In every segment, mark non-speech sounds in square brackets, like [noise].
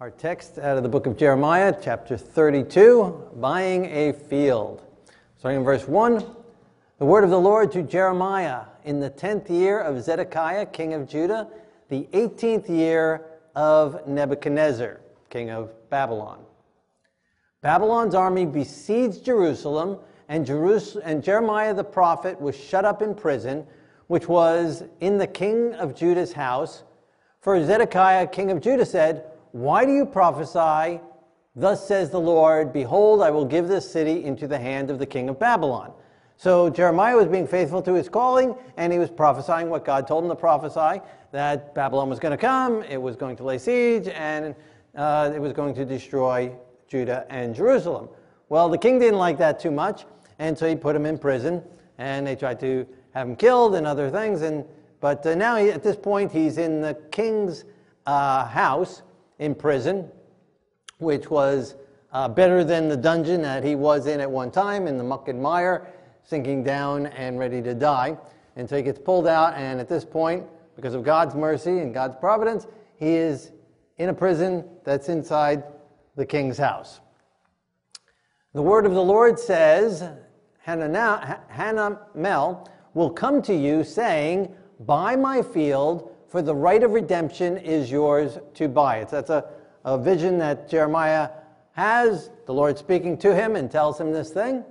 Our text out of the book of Jeremiah, chapter 32, buying a field. Starting in verse 1, the word of the Lord to Jeremiah in the 10th year of Zedekiah, king of Judah, the 18th year of Nebuchadnezzar, king of Babylon. Babylon's army besieged Jerusalem, and, Jerus- and Jeremiah the prophet was shut up in prison, which was in the king of Judah's house. For Zedekiah, king of Judah, said, why do you prophesy? Thus says the Lord, Behold, I will give this city into the hand of the king of Babylon. So Jeremiah was being faithful to his calling, and he was prophesying what God told him to prophesy that Babylon was going to come, it was going to lay siege, and uh, it was going to destroy Judah and Jerusalem. Well, the king didn't like that too much, and so he put him in prison, and they tried to have him killed and other things. And, but uh, now, he, at this point, he's in the king's uh, house in prison, which was uh, better than the dungeon that he was in at one time in the muck and mire, sinking down and ready to die. And so he gets pulled out, and at this point, because of God's mercy and God's providence, he is in a prison that's inside the king's house. The word of the Lord says, Hanamel will come to you saying, Buy my field for the right of redemption is yours to buy it. So that's a, a vision that Jeremiah has, the Lord speaking to him and tells him this thing.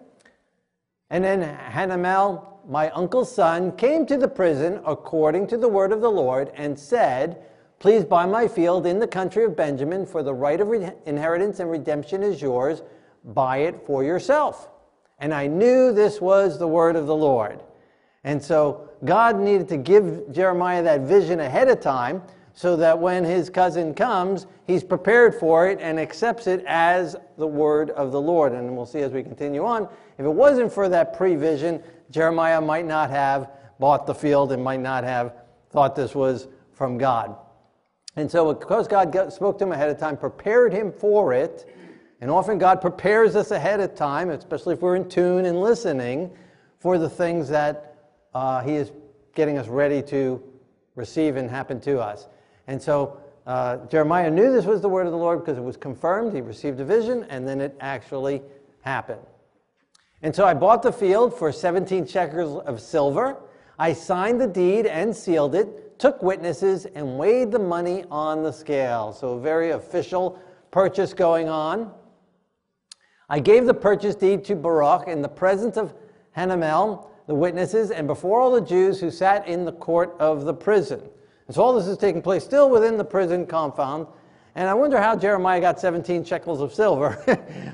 And then Hanamel, my uncle's son, came to the prison according to the word of the Lord and said, Please buy my field in the country of Benjamin, for the right of re- inheritance and redemption is yours. Buy it for yourself. And I knew this was the word of the Lord. And so God needed to give Jeremiah that vision ahead of time so that when his cousin comes, he's prepared for it and accepts it as the word of the Lord. And we'll see as we continue on. If it wasn't for that prevision, Jeremiah might not have bought the field and might not have thought this was from God. And so, because God spoke to him ahead of time, prepared him for it, and often God prepares us ahead of time, especially if we're in tune and listening, for the things that uh, he is getting us ready to receive and happen to us. And so uh, Jeremiah knew this was the word of the Lord because it was confirmed. He received a vision, and then it actually happened. And so I bought the field for 17 shekels of silver. I signed the deed and sealed it, took witnesses, and weighed the money on the scale. So a very official purchase going on. I gave the purchase deed to Baruch in the presence of Hanamel, the witnesses, and before all the Jews who sat in the court of the prison. And so all this is taking place still within the prison compound. And I wonder how Jeremiah got 17 shekels of silver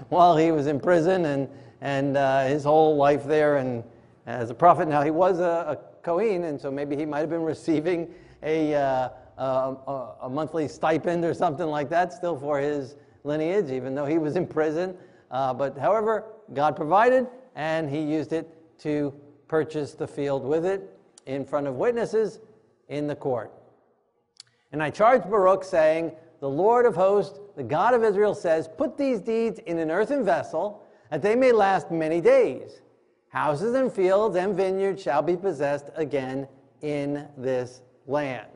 [laughs] while he was in prison and, and uh, his whole life there. And as a prophet, now he was a, a Kohen, and so maybe he might have been receiving a, uh, a, a, monthly stipend or something like that still for his lineage, even though he was in prison. Uh, but however, God provided, and he used it to purchased the field with it in front of witnesses in the court. And I charged Baruch, saying, The Lord of hosts, the God of Israel, says, Put these deeds in an earthen vessel, that they may last many days. Houses and fields and vineyards shall be possessed again in this land.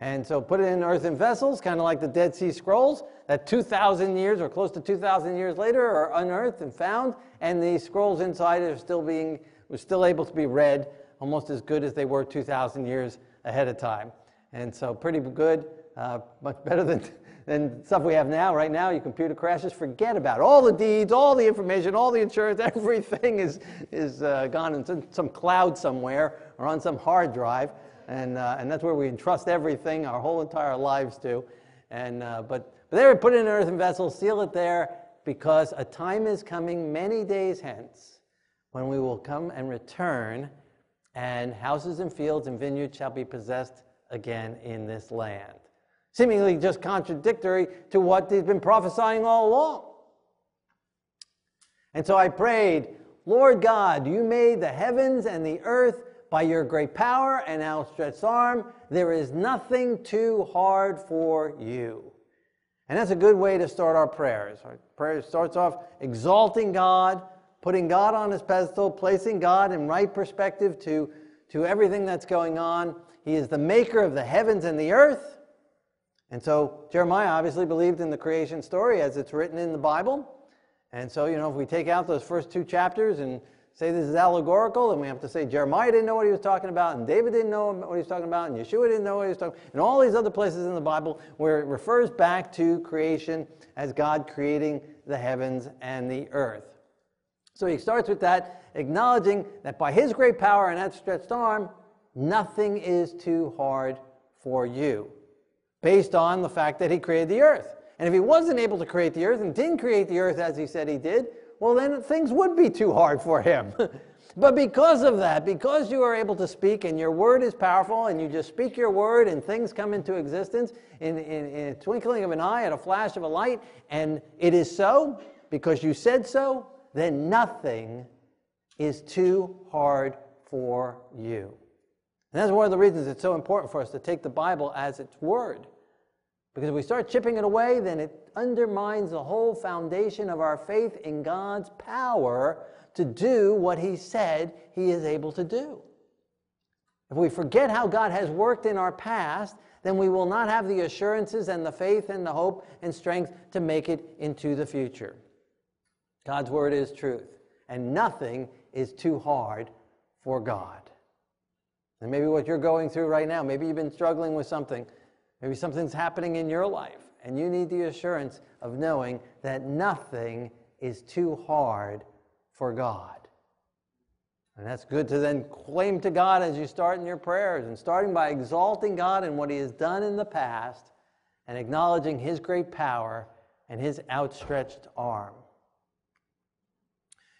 And so put it in earthen vessels, kind of like the Dead Sea Scrolls, that 2,000 years or close to 2,000 years later are unearthed and found, and the scrolls inside are still being was still able to be read almost as good as they were 2,000 years ahead of time. And so pretty good, uh, much better than, [laughs] than stuff we have now. Right now, your computer crashes, forget about it. All the deeds, all the information, all the insurance, [laughs] everything is, is uh, gone in some cloud somewhere or on some hard drive. And, uh, and that's where we entrust everything, our whole entire lives to. And, uh, but, but there, put it in an earthen vessel, seal it there, because a time is coming many days hence when we will come and return, and houses and fields and vineyards shall be possessed again in this land. Seemingly just contradictory to what he's been prophesying all along. And so I prayed, Lord God, you made the heavens and the earth by your great power and outstretched arm. There is nothing too hard for you. And that's a good way to start our prayers. Our prayer starts off exalting God, putting God on his pedestal, placing God in right perspective to, to everything that's going on. He is the maker of the heavens and the earth. And so Jeremiah obviously believed in the creation story as it's written in the Bible. And so, you know, if we take out those first two chapters and say this is allegorical, then we have to say Jeremiah didn't know what he was talking about, and David didn't know what he was talking about, and Yeshua didn't know what he was talking about, and all these other places in the Bible where it refers back to creation as God creating the heavens and the earth. So he starts with that, acknowledging that by his great power and outstretched arm, nothing is too hard for you, based on the fact that he created the earth. And if he wasn't able to create the earth and didn't create the earth as he said he did, well, then things would be too hard for him. [laughs] but because of that, because you are able to speak and your word is powerful and you just speak your word and things come into existence in, in, in a twinkling of an eye, at a flash of a light, and it is so because you said so, then nothing is too hard for you. And that's one of the reasons it's so important for us to take the Bible as its word. Because if we start chipping it away, then it undermines the whole foundation of our faith in God's power to do what He said He is able to do. If we forget how God has worked in our past, then we will not have the assurances and the faith and the hope and strength to make it into the future. God's word is truth, and nothing is too hard for God. And maybe what you're going through right now, maybe you've been struggling with something, maybe something's happening in your life, and you need the assurance of knowing that nothing is too hard for God. And that's good to then claim to God as you start in your prayers and starting by exalting God and what He has done in the past and acknowledging His great power and His outstretched arm.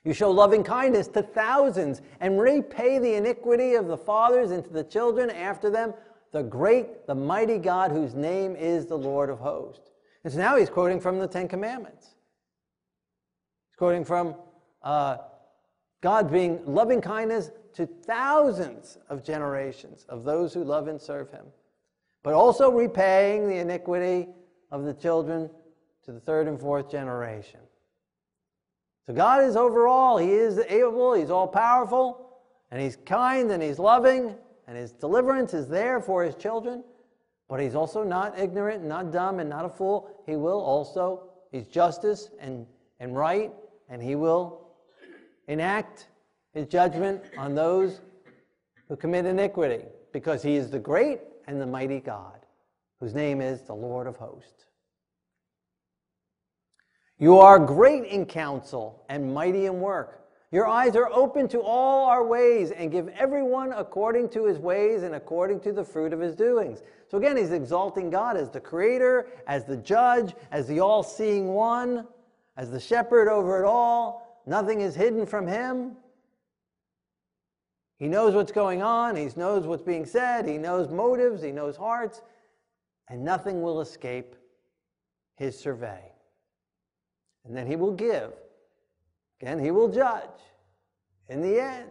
You show loving kindness to thousands and repay the iniquity of the fathers into the children after them the great, the mighty God whose name is the Lord of hosts. And so now he's quoting from the Ten Commandments. He's quoting from uh, God being loving kindness to thousands of generations of those who love and serve him, but also repaying the iniquity of the children to the third and fourth generation. So God is overall, He is able, He's all powerful, and He's kind and He's loving, and his deliverance is there for his children, but he's also not ignorant, not dumb, and not a fool. He will also, he's justice and, and right, and he will enact his judgment on those who commit iniquity, because he is the great and the mighty God, whose name is the Lord of hosts. You are great in counsel and mighty in work. Your eyes are open to all our ways and give everyone according to his ways and according to the fruit of his doings. So again, he's exalting God as the creator, as the judge, as the all seeing one, as the shepherd over it all. Nothing is hidden from him. He knows what's going on, he knows what's being said, he knows motives, he knows hearts, and nothing will escape his survey. And then he will give Again, he will judge in the end.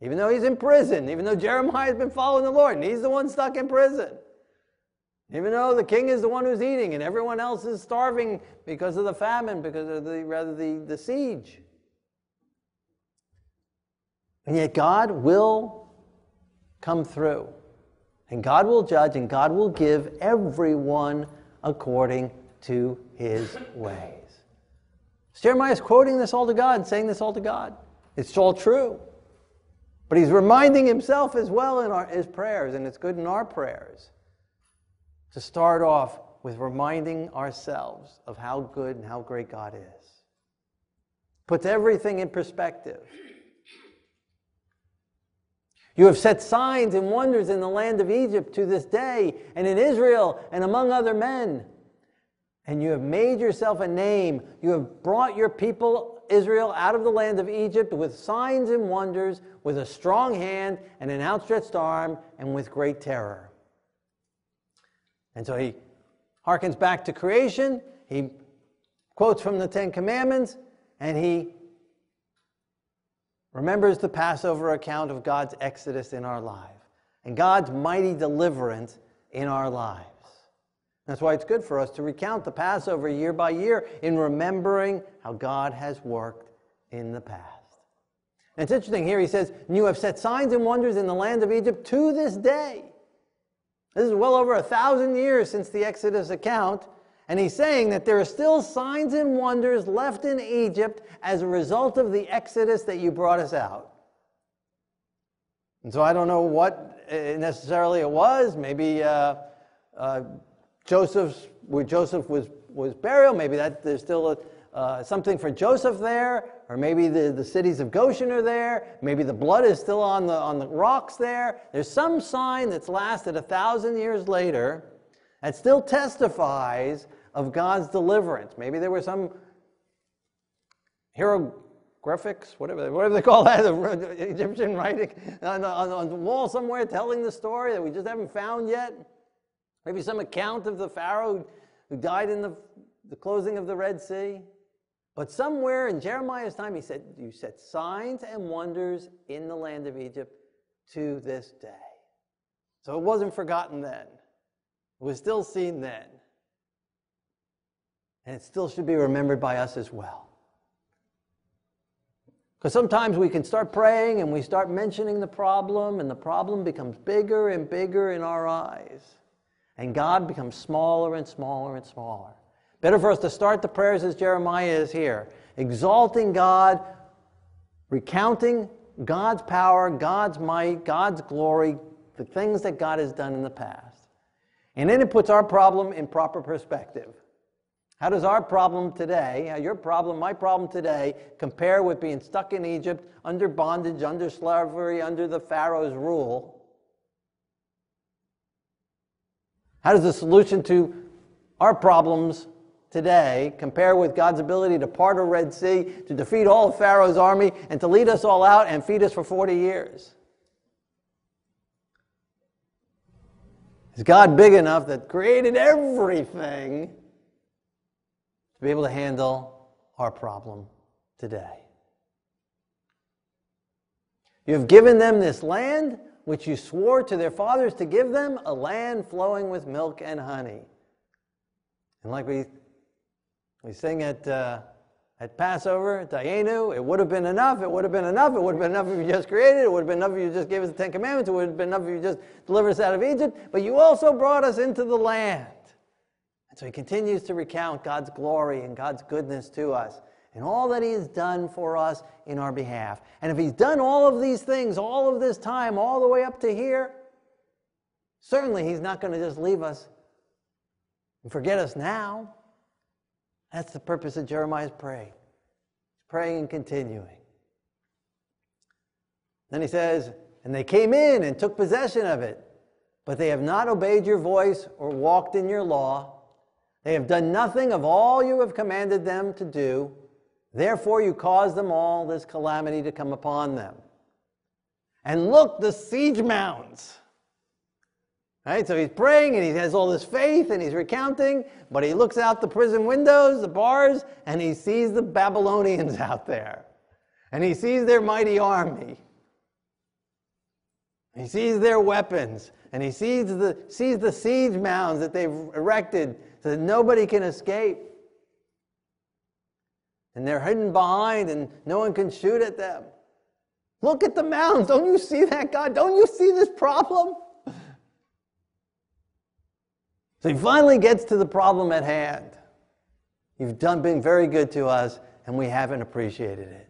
Even though he's in prison, even though Jeremiah has been following the Lord and he's the one stuck in prison. Even though the king is the one who's eating and everyone else is starving because of the famine, because of the rather the, the siege. And yet God will come through. And God will judge and God will give everyone according to his Jeremiah is quoting this all to God and saying this all to God. It's all true. But he's reminding himself as well in our, his prayers, and it's good in our prayers to start off with reminding ourselves of how good and how great God is. Puts everything in perspective. You have set signs and wonders in the land of Egypt to this day, and in Israel, and among other men and you have made yourself a name. You have brought your people, Israel, out of the land of Egypt with signs and wonders, with a strong hand and an outstretched arm, and with great terror. And so he harkens back to creation. He quotes from the Ten Commandments, and he remembers the Passover account of God's exodus in our life and God's mighty deliverance in our lives. That's why it's good for us to recount the Passover year by year in remembering how God has worked in the past. And it's interesting here, he says, You have set signs and wonders in the land of Egypt to this day. This is well over a thousand years since the Exodus account, and he's saying that there are still signs and wonders left in Egypt as a result of the Exodus that you brought us out. And so I don't know what uh, necessarily it was. Maybe uh, uh, Joseph's, where Joseph was, was burial. maybe that there's still a, uh, something for Joseph there, or maybe the, the cities of Goshen are there, maybe the blood is still on the, on the rocks there. There's some sign that's lasted a thousand years later that still testifies of God's deliverance. Maybe there were some hieroglyphics, whatever, whatever they call that, the [laughs] Egyptian writing on the, on the wall somewhere telling the story that we just haven't found yet. Maybe some account of the Pharaoh who died in the, the closing of the Red Sea. But somewhere in Jeremiah's time, he said, You set signs and wonders in the land of Egypt to this day. So it wasn't forgotten then, it was still seen then. And it still should be remembered by us as well. Because sometimes we can start praying and we start mentioning the problem, and the problem becomes bigger and bigger in our eyes. And God becomes smaller and smaller and smaller. Better for us to start the prayers as Jeremiah is here, exalting God, recounting God's power, God's might, God's glory, the things that God has done in the past. And then it puts our problem in proper perspective. How does our problem today, your problem, my problem today, compare with being stuck in Egypt under bondage, under slavery, under the Pharaoh's rule? How does the solution to our problems today compare with God's ability to part a Red Sea, to defeat all of Pharaoh's army, and to lead us all out and feed us for 40 years? Is God big enough that created everything to be able to handle our problem today? You have given them this land which you swore to their fathers to give them, a land flowing with milk and honey. And like we we sing at, uh, at Passover, Dayenu. It would have been enough. It would have been enough. It would have been enough if you just created. It would have been enough if you just gave us the Ten Commandments. It would have been enough if you just delivered us out of Egypt. But you also brought us into the land. And so he continues to recount God's glory and God's goodness to us and all that he has done for us in our behalf. And if he's done all of these things, all of this time, all the way up to here, certainly he's not going to just leave us and forget us now. That's the purpose of Jeremiah's praying. Praying and continuing. Then he says, And they came in and took possession of it, but they have not obeyed your voice or walked in your law. They have done nothing of all you have commanded them to do. Therefore, you caused them all this calamity to come upon them. And look, the siege mounds. Right? So he's praying and he has all this faith and he's recounting, but he looks out the prison windows, the bars, and he sees the Babylonians [laughs] out there. And he sees their mighty army. He sees their weapons and he sees the, sees the siege mounds that they've erected so that nobody can escape. And they're hidden behind and no one can shoot at them. Look at the mounds. Don't you see that, God? Don't you see this problem? So he finally gets to the problem at hand. You've done, been very good to us, and we haven't appreciated it.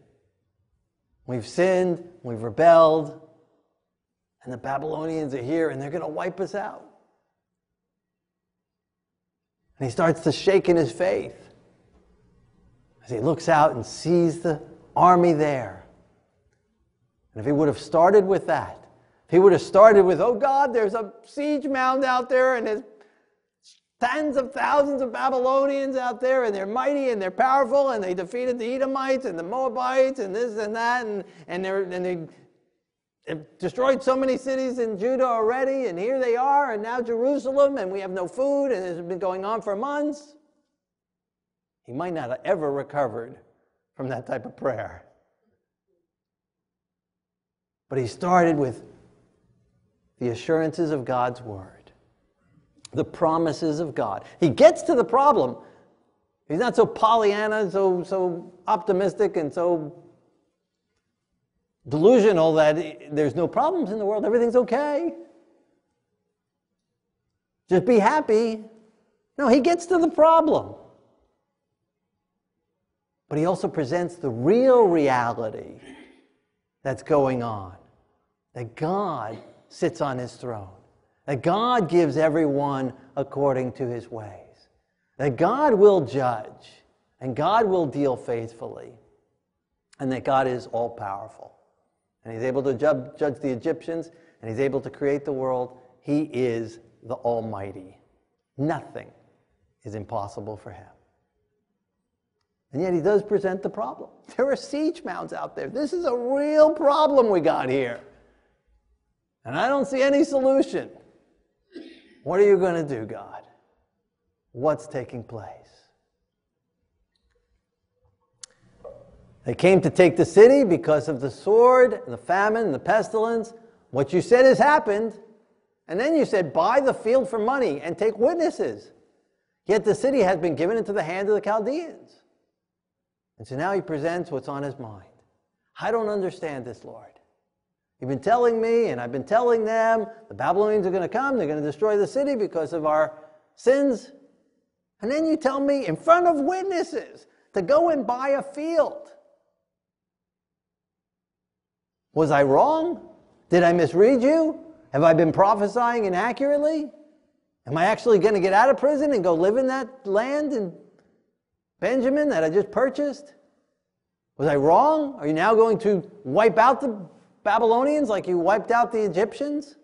We've sinned, we've rebelled, and the Babylonians are here, and they're going to wipe us out. And he starts to shake in his faith as he looks out and sees the army there. And if he would have started with that, if he would have started with, oh God, there's a siege mound out there and there's tens of thousands of Babylonians out there, and they're mighty and they're powerful, and they defeated the Edomites and the Moabites and this and that, and, and, they're, and they destroyed so many cities in Judah already, and here they are, and now Jerusalem, and we have no food, and it's been going on for months. He might not have ever recovered from that type of prayer. But he started with the assurances of God's word the promises of God. He gets to the problem. He's not so Pollyanna, so, so optimistic, and so delusional that there's no problems in the world, everything's okay. Just be happy. No, he gets to the problem. But he also presents the real reality that's going on that God sits on his throne, that God gives everyone according to his ways, that God will judge and God will deal faithfully, and that God is all powerful. And he's able to judge, judge the Egyptians, and he's able to create the world. He is the Almighty. Nothing is impossible for him. And yet he does present the problem. [laughs] There are siege mounds out there. This is a real problem we got here. And I don't see any solution. What are you going to do, God? What's taking place? They came to take the city because of the sword, the famine, the pestilence. What you said has happened. And then you said, buy the field for money and take witnesses. Yet the city has been given into the hand of the Chaldeans. And so now he presents what's on his mind. I don't understand this, Lord. You've been telling me, and I've been telling them, the Babylonians are going to come, they're going to destroy the city because of our sins. And then you tell me in front of witnesses to go and buy a field. Was I wrong? Did I misread you? Have I been prophesying inaccurately? Am I actually going to get out of prison and go live in that land in Benjamin that I just purchased? Was I wrong? Are you now going to wipe out the Babylonians like you wiped out the Egyptians?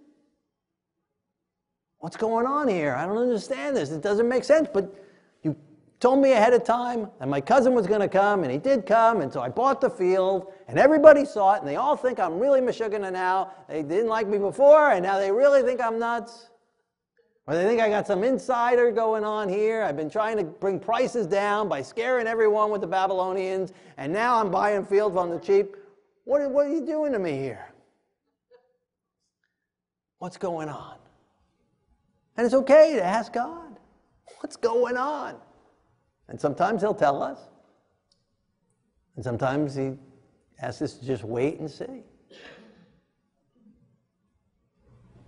What's going on here? I don't understand this. It doesn't make sense. But you told me ahead of time, and my cousin was going to come, and he did come, and so I bought the field, and everybody saw it, and they all think I'm really Meshuggah now. They didn't like me before, and now they really think I'm nuts. Or they think I got some insider going on here. I've been trying to bring prices down by scaring everyone with the Babylonians, and now I'm buying fields on the cheap. What, what are you doing to me here? What's going on? And it's okay to ask God, what's going on? And sometimes He'll tell us. And sometimes He asks us to just wait and see.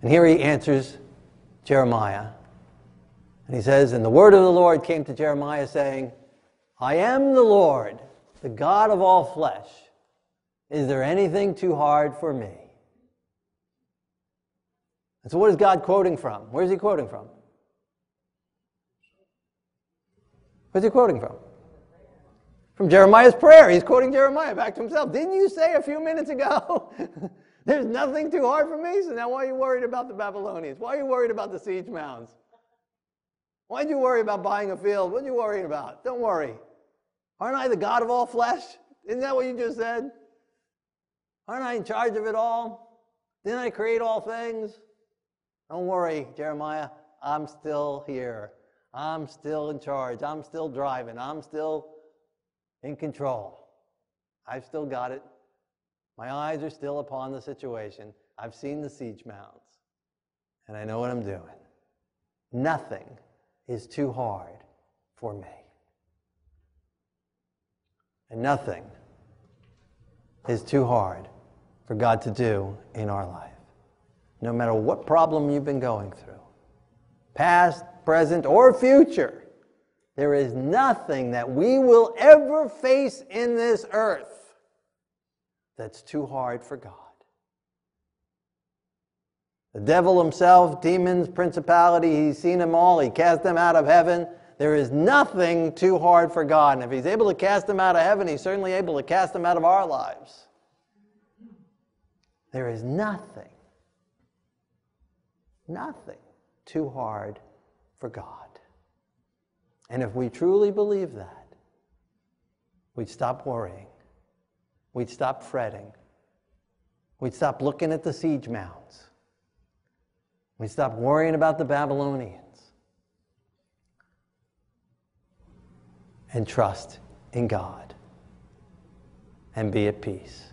And here He answers Jeremiah. And he says, And the word of the Lord came to Jeremiah, saying, I am the Lord, the God of all flesh. Is there anything too hard for me? And so, what is God quoting from? Where's he quoting from? Where's he quoting from? From Jeremiah's prayer. He's quoting Jeremiah back to himself. Didn't you say a few minutes ago [laughs] There's nothing too hard for me, so now why are you worried about the Babylonians? Why are you worried about the siege mounds? Why did you worry about buying a field? What are you worrying about? Don't worry. Aren't I the God of all flesh? Isn't that what you just said? Aren't I in charge of it all? Didn't I create all things? Don't worry, Jeremiah. I'm still here. I'm still in charge. I'm still driving. I'm still in control. I've still got it. My eyes are still upon the situation. I've seen the siege mounds, and I know what I'm doing. Nothing is too hard for me. And nothing is too hard for God to do in our life. No matter what problem you've been going through, past, present, or future, there is nothing that we will ever face in this earth that's too hard for God. The devil himself, demons, principality, he's seen them all. He cast them out of heaven. There is nothing too hard for God. And if he's able to cast them out of heaven, he's certainly able to cast them out of our lives. There is nothing, nothing too hard for God. And if we truly believe that, we'd stop worrying We'd stop fretting. We'd stop looking at the siege mounds. We'd stop worrying about the Babylonians. And trust in God and be at peace.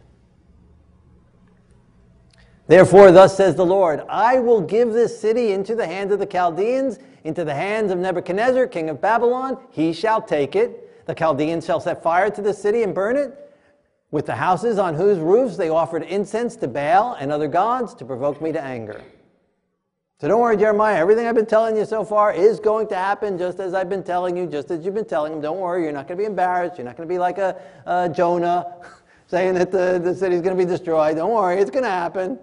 Therefore, thus says the Lord I will give this city into the hands of the Chaldeans, into the hands of Nebuchadnezzar, king of Babylon. He shall take it. The Chaldeans shall set fire to the city and burn it with the houses on whose roofs they offered incense to Baal and other gods to provoke me to anger. So don't worry, Jeremiah. Everything I've been telling you so far is going to happen just as I've been telling you, just as you've been telling them. Don't worry, you're not going to be embarrassed. You're not going to be like a, a Jonah [laughs] saying that the, the city's going to be destroyed. Don't worry, it's going to happen.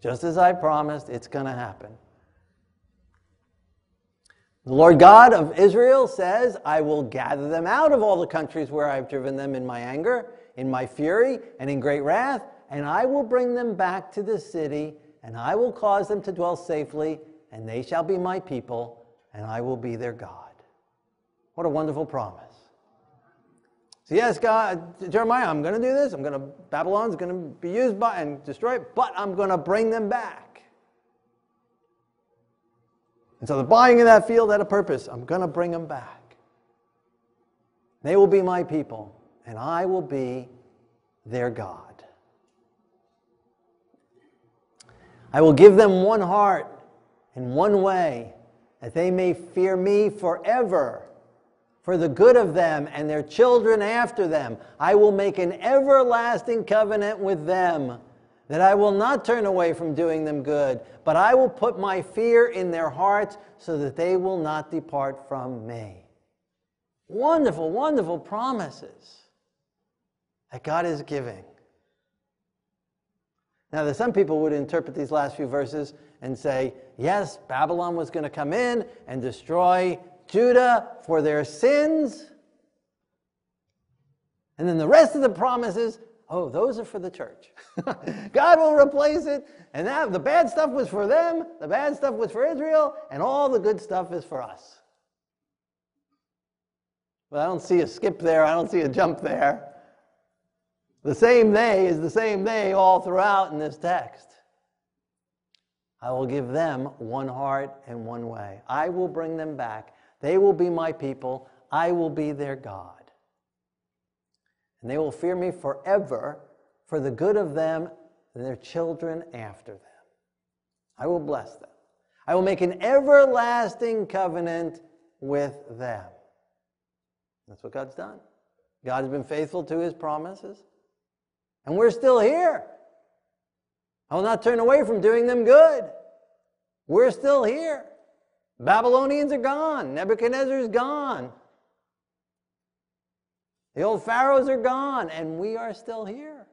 Just as I promised, it's going to happen. The Lord God of Israel says, I will gather them out of all the countries where I've driven them in my anger, in my fury, and in great wrath, and I will bring them back to the city and I will cause them to dwell safely, and they shall be my people, and I will be their God. What a wonderful promise. So, yes, God, Jeremiah, I'm going to do this. I'm going to, Babylon's going to be used by and destroyed, but I'm going to bring them back. And so the buying of that field had a purpose. I'm going to bring them back. They will be my people, and I will be their God. I will give them one heart and one way, that they may fear me forever, for the good of them and their children after them. I will make an everlasting covenant with them, that I will not turn away from doing them good, but I will put my fear in their hearts so that they will not depart from me. Wonderful, wonderful promises that God is giving. Now, there's some people would interpret these last few verses and say, yes, Babylon was going to come in and destroy Judah for their sins. And then the rest of the promises, oh, those are for the church. [laughs] God will replace it. And that, the bad stuff was for them, the bad stuff was for Israel, and all the good stuff is for us. But I don't see a skip there, I don't see a jump there. The same they is the same they all throughout in this text. I will give them one heart and one way. I will bring them back. They will be my people. I will be their God. And they will fear me forever for the good of them and their children after them. I will bless them. I will make an everlasting covenant with them. That's what God's done. God has been faithful to his promises. And we're still here. I will not turn away from doing them good. We're still here. Babylonians are gone. Nebuchadnezzar's gone. The old pharaohs are gone, and we are still here.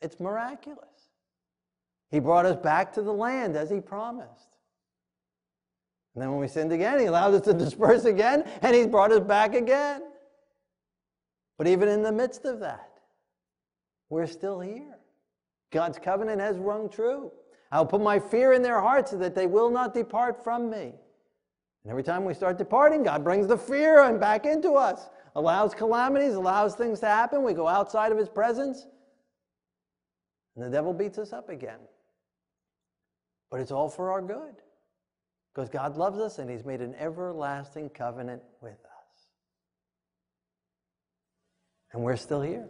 It's miraculous. He brought us back to the land as he promised. And then when we sinned again, he allowed us to [laughs] disperse again, and he's brought us back again. But even in the midst of that, we're still here. God's covenant has rung true. I'll put my fear in their hearts so that they will not depart from me. And every time we start departing, God brings the fear and back into us, allows calamities, allows things to happen. We go outside of His presence, and the devil beats us up again. But it's all for our good because God loves us and He's made an everlasting covenant with us. And we're still here.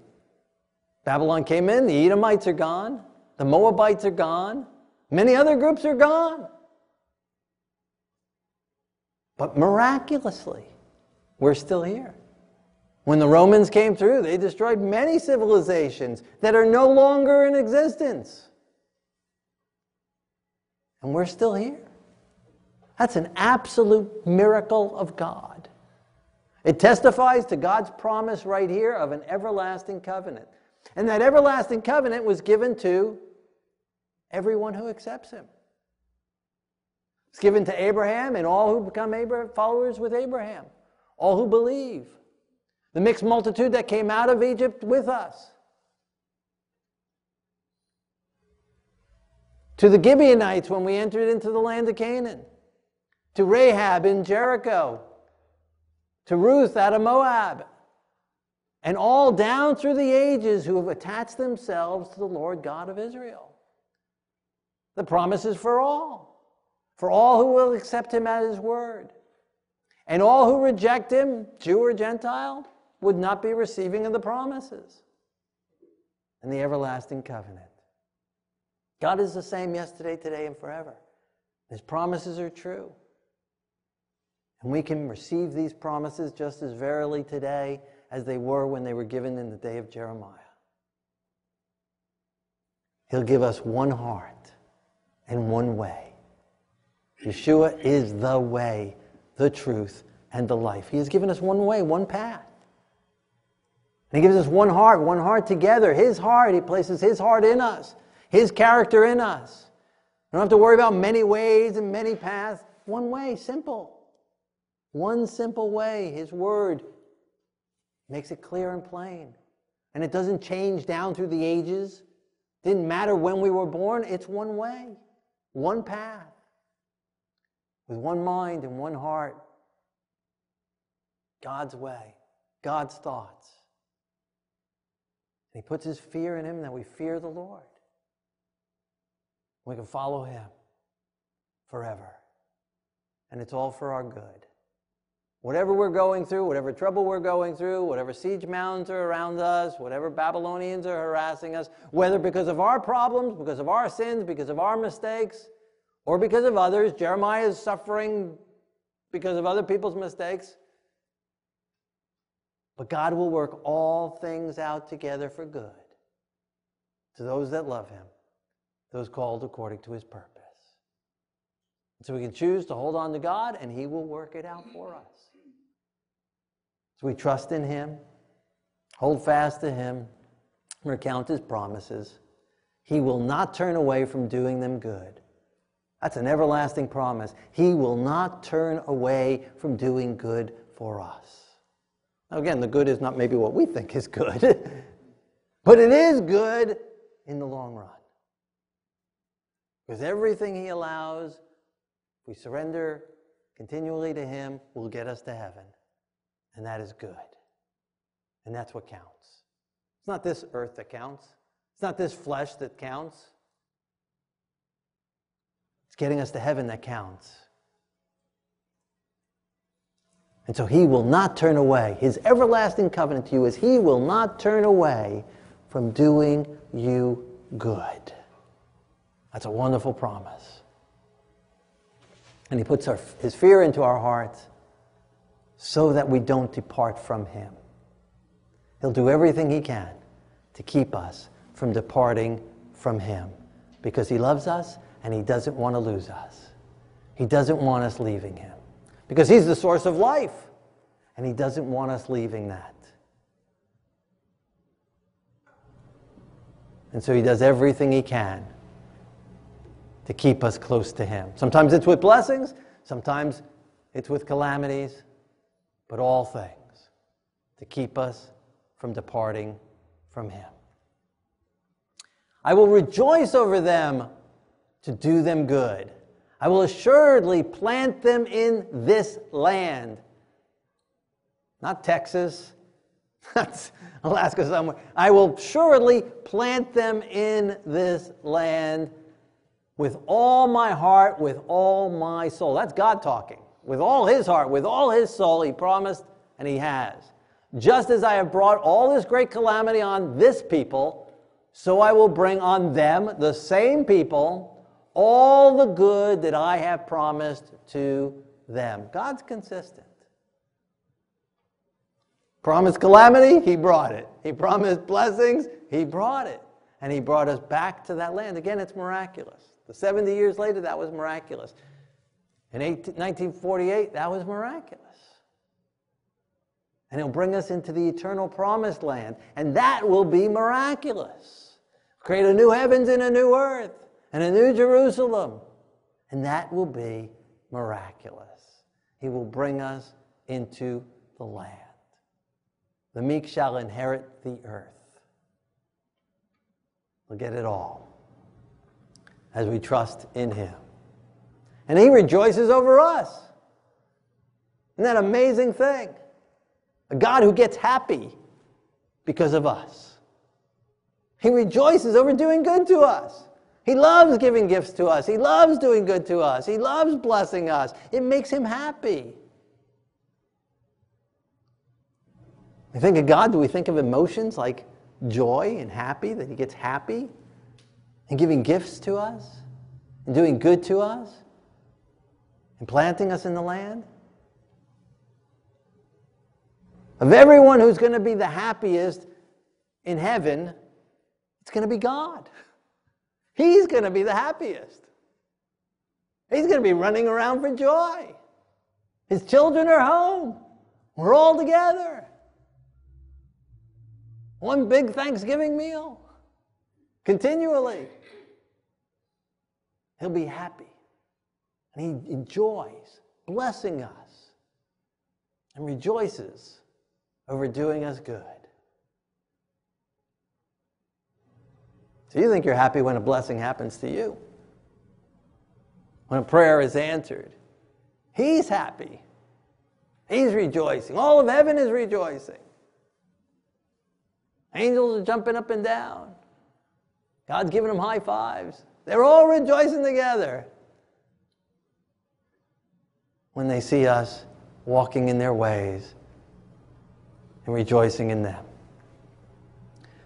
Babylon came in, the Edomites are gone, the Moabites are gone, many other groups are gone. But miraculously, we're still here. When the Romans came through, they destroyed many civilizations that are no longer in existence. And we're still here. That's an absolute miracle of God. It testifies to God's promise right here of an everlasting covenant. And that everlasting covenant was given to everyone who accepts him. It's given to Abraham and all who become Abraham, followers with Abraham, all who believe. The mixed multitude that came out of Egypt with us. To the Gibeonites when we entered into the land of Canaan. To Rahab in Jericho. To Ruth out of Moab and all down through the ages who have attached themselves to the Lord God of Israel. The promise is for all, for all who will accept him at his word. And all who reject him, Jew or Gentile, would not be receiving of the promises and the everlasting covenant. God is the same yesterday, today, and forever. His promises are true. And we can receive these promises just as verily today as they were when they were given in the day of Jeremiah. He'll give us one heart and one way. Yeshua is the way, the truth, and the life. He has given us one way, one path. And He gives us one heart, one heart together. His heart, He places His heart in us, His character in us. We don't have to worry about many ways and many paths. One way, simple. One simple way. His word makes it clear and plain. And it doesn't change down through the ages. Didn't matter when we were born, it's one way, one path, with one mind and one heart. God's way, God's thoughts. And He puts His fear in Him that we fear the Lord. We can follow Him forever. And it's all for our good. Whatever we're going through, whatever trouble we're going through, whatever siege mounds are around us, whatever Babylonians are harassing us, whether because of our problems, because of our sins, because of our mistakes, or because of others, Jeremiah is suffering because of other people's mistakes. But God will work all things out together for good to those that love Him, those called according to His purpose. So we can choose to hold on to God, and He will work it out for us. So we trust in Him, hold fast to Him, recount His promises. He will not turn away from doing them good. That's an everlasting promise. He will not turn away from doing good for us. Again, the good is not maybe what we think is good, [laughs] but it is good in the long run. Because everything He allows, we surrender continually to Him, will get us to heaven. And that is good. And that's what counts. It's not this earth that counts, it's not this flesh that counts. It's getting us to heaven that counts. And so he will not turn away. His everlasting covenant to you is he will not turn away from doing you good. That's a wonderful promise. And he puts our, his fear into our hearts so that we don't depart from Him. He'll do everything He can to keep us from departing from Him because He loves us and He doesn't want to lose us. He doesn't want us leaving Him because He's the source of life and He doesn't want us leaving that. And so He does everything He can to keep us close to Him. Sometimes it's with blessings, sometimes it's with calamities but all things to keep us from departing from Him. I will rejoice over them to do them good. I will assuredly plant them in this land. Not Texas, [laughs] not Alaska somewhere. I will assuredly plant them in this land with all my heart, with all my soul. That's God talking with all his heart, with all his soul, he promised, and he has. Just as I have brought all this great calamity on this people, so I will bring on them, the same people, all the good that I have promised to them. God's consistent. Promised calamity, he brought it. He promised blessings, he brought it. And he brought us back to that land. Again, it's miraculous. The 70 years later, that was miraculous. In 18, 1948, that was miraculous. And he'll bring us into the eternal promised land, and that will be miraculous. Create a new heavens and a new earth, and a new Jerusalem, and that will be miraculous. He will bring us into the land. The meek shall inherit the earth. We'll get it all as we trust in him and he rejoices over us. Isn't that amazing thing? A God who gets happy because of us. He rejoices over doing good to us. He loves giving gifts to us. He loves doing good to us. He loves blessing us. It makes him happy. We think of God, do we think of emotions like joy and happy, that he gets happy and giving gifts to us and doing good to us? and planting us in the land? Of everyone who's going to be the happiest in heaven, it's going to be God. [laughs] He's going to be the happiest. He's going to be running around for joy. His children are home. We're all together. One big Thanksgiving meal. Continually. He'll be happy. And he enjoys blessing us and rejoices over doing us good. So you think you're happy when a blessing happens to you, when a prayer is answered. He's happy. He's rejoicing. All of heaven is rejoicing. Angels are jumping up and down. God's giving them high fives. They're all rejoicing together when they see us walking in their ways and rejoicing in them.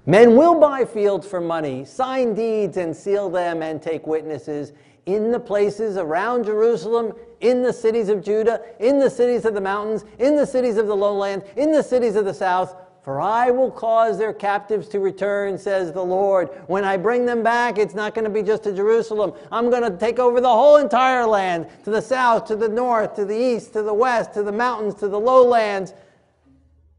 Men will buy fields for money, sign deeds and seal them, and take witnesses in the places around Jerusalem, in the cities of Judah, in the cities of the mountains, in the cities of the lowland, in the cities of the south. For I will cause their captives to return, says the Lord. When I bring them back, it's not going to be just to Jerusalem. I'm going to take over the whole entire land to the south, to the north, to the east, to the west, to the mountains, to the lowlands,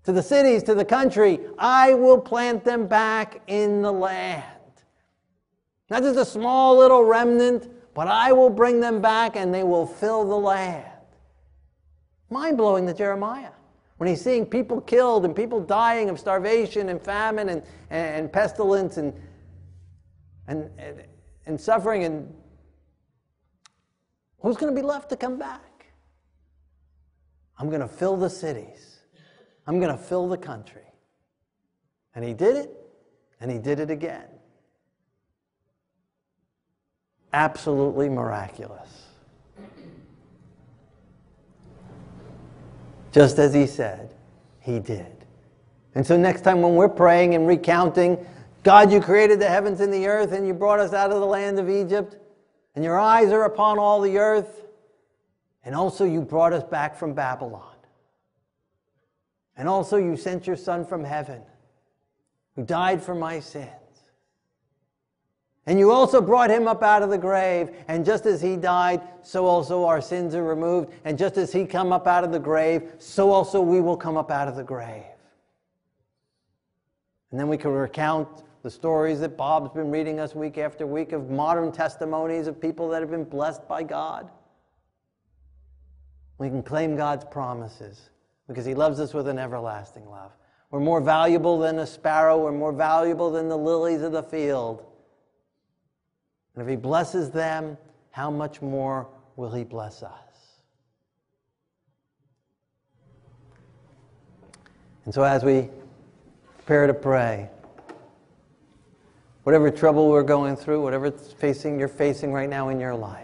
to the cities, to the country. I will plant them back in the land. Not just a small little remnant, but I will bring them back and they will fill the land. Mind blowing to Jeremiah when he's seeing people killed and people dying of starvation and famine and, and, and pestilence and, and, and, and suffering, and who's going to be left to come back? I'm going to fill the cities, I'm going to fill the country. And he did it, and he did it again. Absolutely miraculous. just as he said he did. And so, next time when we're praying and recounting, God, you created the heavens and the earth, and you brought us out of the land of Egypt, and your eyes are upon all the earth, and also you brought us back from Babylon. And also you sent your Son from heaven, who died for my sins. And you also brought him up out of the grave. And just as he died, so also our sins are removed. And just as he come up out of the grave, so also we will come up out of the grave. And then we can recount the stories that Bob's been reading us week after week of modern testimonies of people that have been blessed by God. We can claim God's promises because he loves us with an everlasting love. We're more valuable than a sparrow, we're more valuable than the lilies of the field. And if he blesses them, how much more will he bless us? And so, as we prepare to pray, whatever trouble we're going through, whatever facing you're facing right now in your life,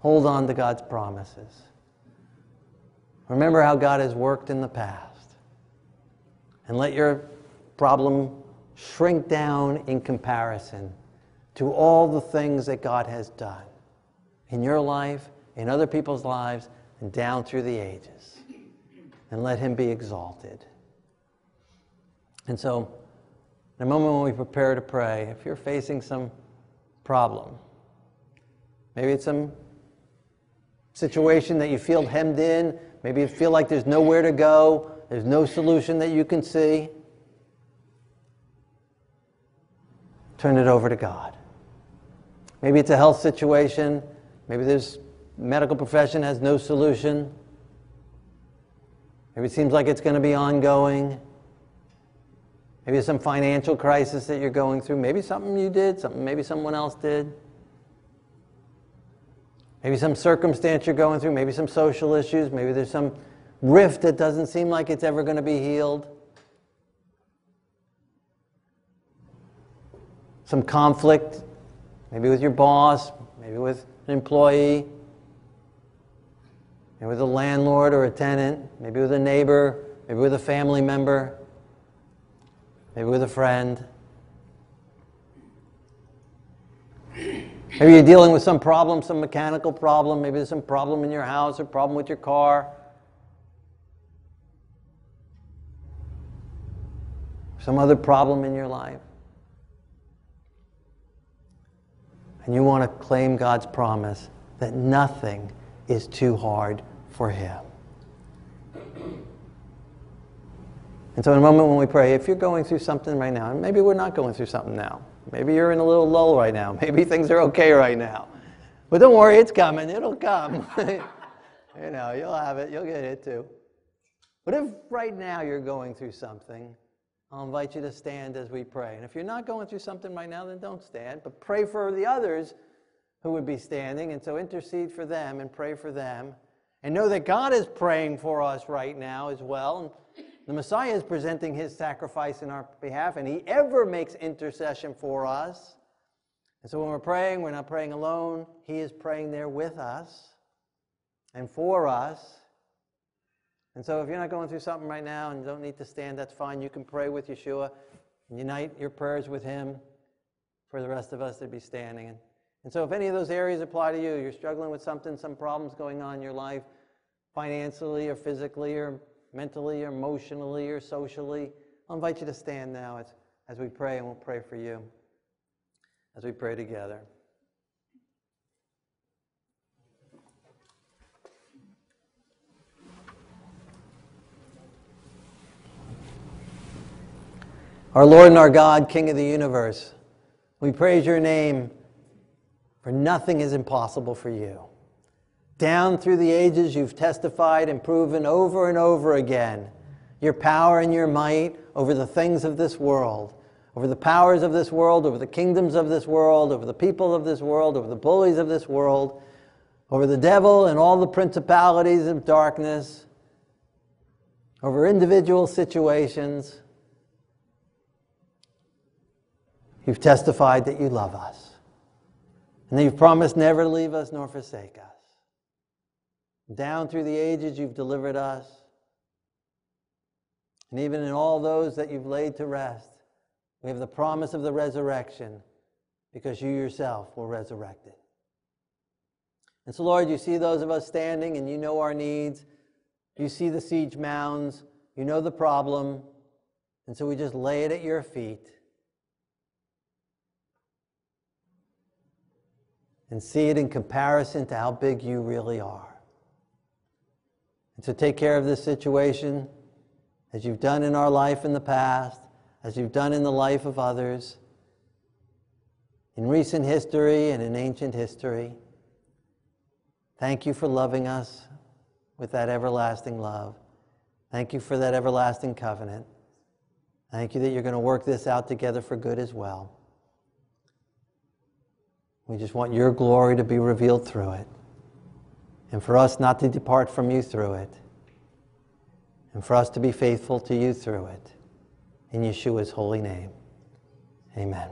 hold on to God's promises. Remember how God has worked in the past. And let your problem shrink down in comparison to all the things that God has done in your life, in other people's lives, and down through the ages. And let Him be exalted. And so, in a moment when we prepare to pray, if you're facing some problem, maybe it's some situation that you feel hemmed in, maybe you feel like there's nowhere to go, there's no solution that you can see, turn it over to God. Maybe it's a health situation. Maybe this medical profession has no solution. Maybe it seems like it's going to be ongoing. Maybe it's some financial crisis that you're going through. Maybe something you did, something maybe someone else did. Maybe some circumstance you're going through, maybe some social issues, maybe there's some rift that doesn't seem like it's ever going to be healed. Some conflict maybe with your boss, maybe with an employee, maybe with a landlord or a tenant, maybe with a neighbor, maybe with a family member, maybe with a friend. Maybe you're dealing with some problem, some mechanical problem, maybe there's some problem in your house or problem with your car. Some other problem in your life. and you want to claim God's promise that nothing is too hard for Him. And so, in a moment when we pray, if you're going through something right now, and maybe we're not going through something now, maybe you're in a little lull right now, [laughs] maybe things are okay right now, but don't worry, it's coming, it'll come. [laughs] you know, you'll have it, you'll get it too. But if right now you're going through something, I'll invite you to stand as we pray. And if you're not going through something right now, then don't stand, but pray for the others who would be standing. And so intercede for them and pray for them. And know that God is praying for us right now as well. And the Messiah is presenting his sacrifice in our behalf, and he ever makes intercession for us. And so when we're praying, we're not praying alone. He is praying there with us and for us. And so if you're not going through something right now and you don't need to stand, that's fine. You can pray with Yeshua and unite your prayers with him for the rest of us to be standing. And so if any of those areas apply to you, you're struggling with something, some problems going on in your life, financially or physically or mentally or emotionally or socially, I'll invite you to stand now as, as we pray and we'll pray for you as we pray together. Our Lord and our God, King of the universe, we praise your name, for nothing is impossible for you. Down through the ages, you've testified and proven over and over again your power and your might over the things of this world, over the powers of this world, over the kingdoms of this world, over the people of this world, over the bullies of this world, over the devil and all the principalities of darkness, over individual situations. You've testified that you love us. And that you've promised never to leave us nor forsake us. Down through the ages, you've delivered us. And even in all those that you've laid to rest, we have the promise of the resurrection because you yourself were resurrected. And so, Lord, you see those of us standing and you know our needs. You see the siege mounds. You know the problem. And so we just lay it at your feet. And see it in comparison to how big you really are and to take care of this situation as you've done in our life in the past, as you've done in the life of others, in recent history and in ancient history. Thank you for loving us with that everlasting love. Thank you for that everlasting covenant. Thank you that you're going to work this out together for good as well. We just want your glory to be revealed through it and for us not to depart from you through it, and for us to be faithful to you through it. In Yeshua's holy name, amen.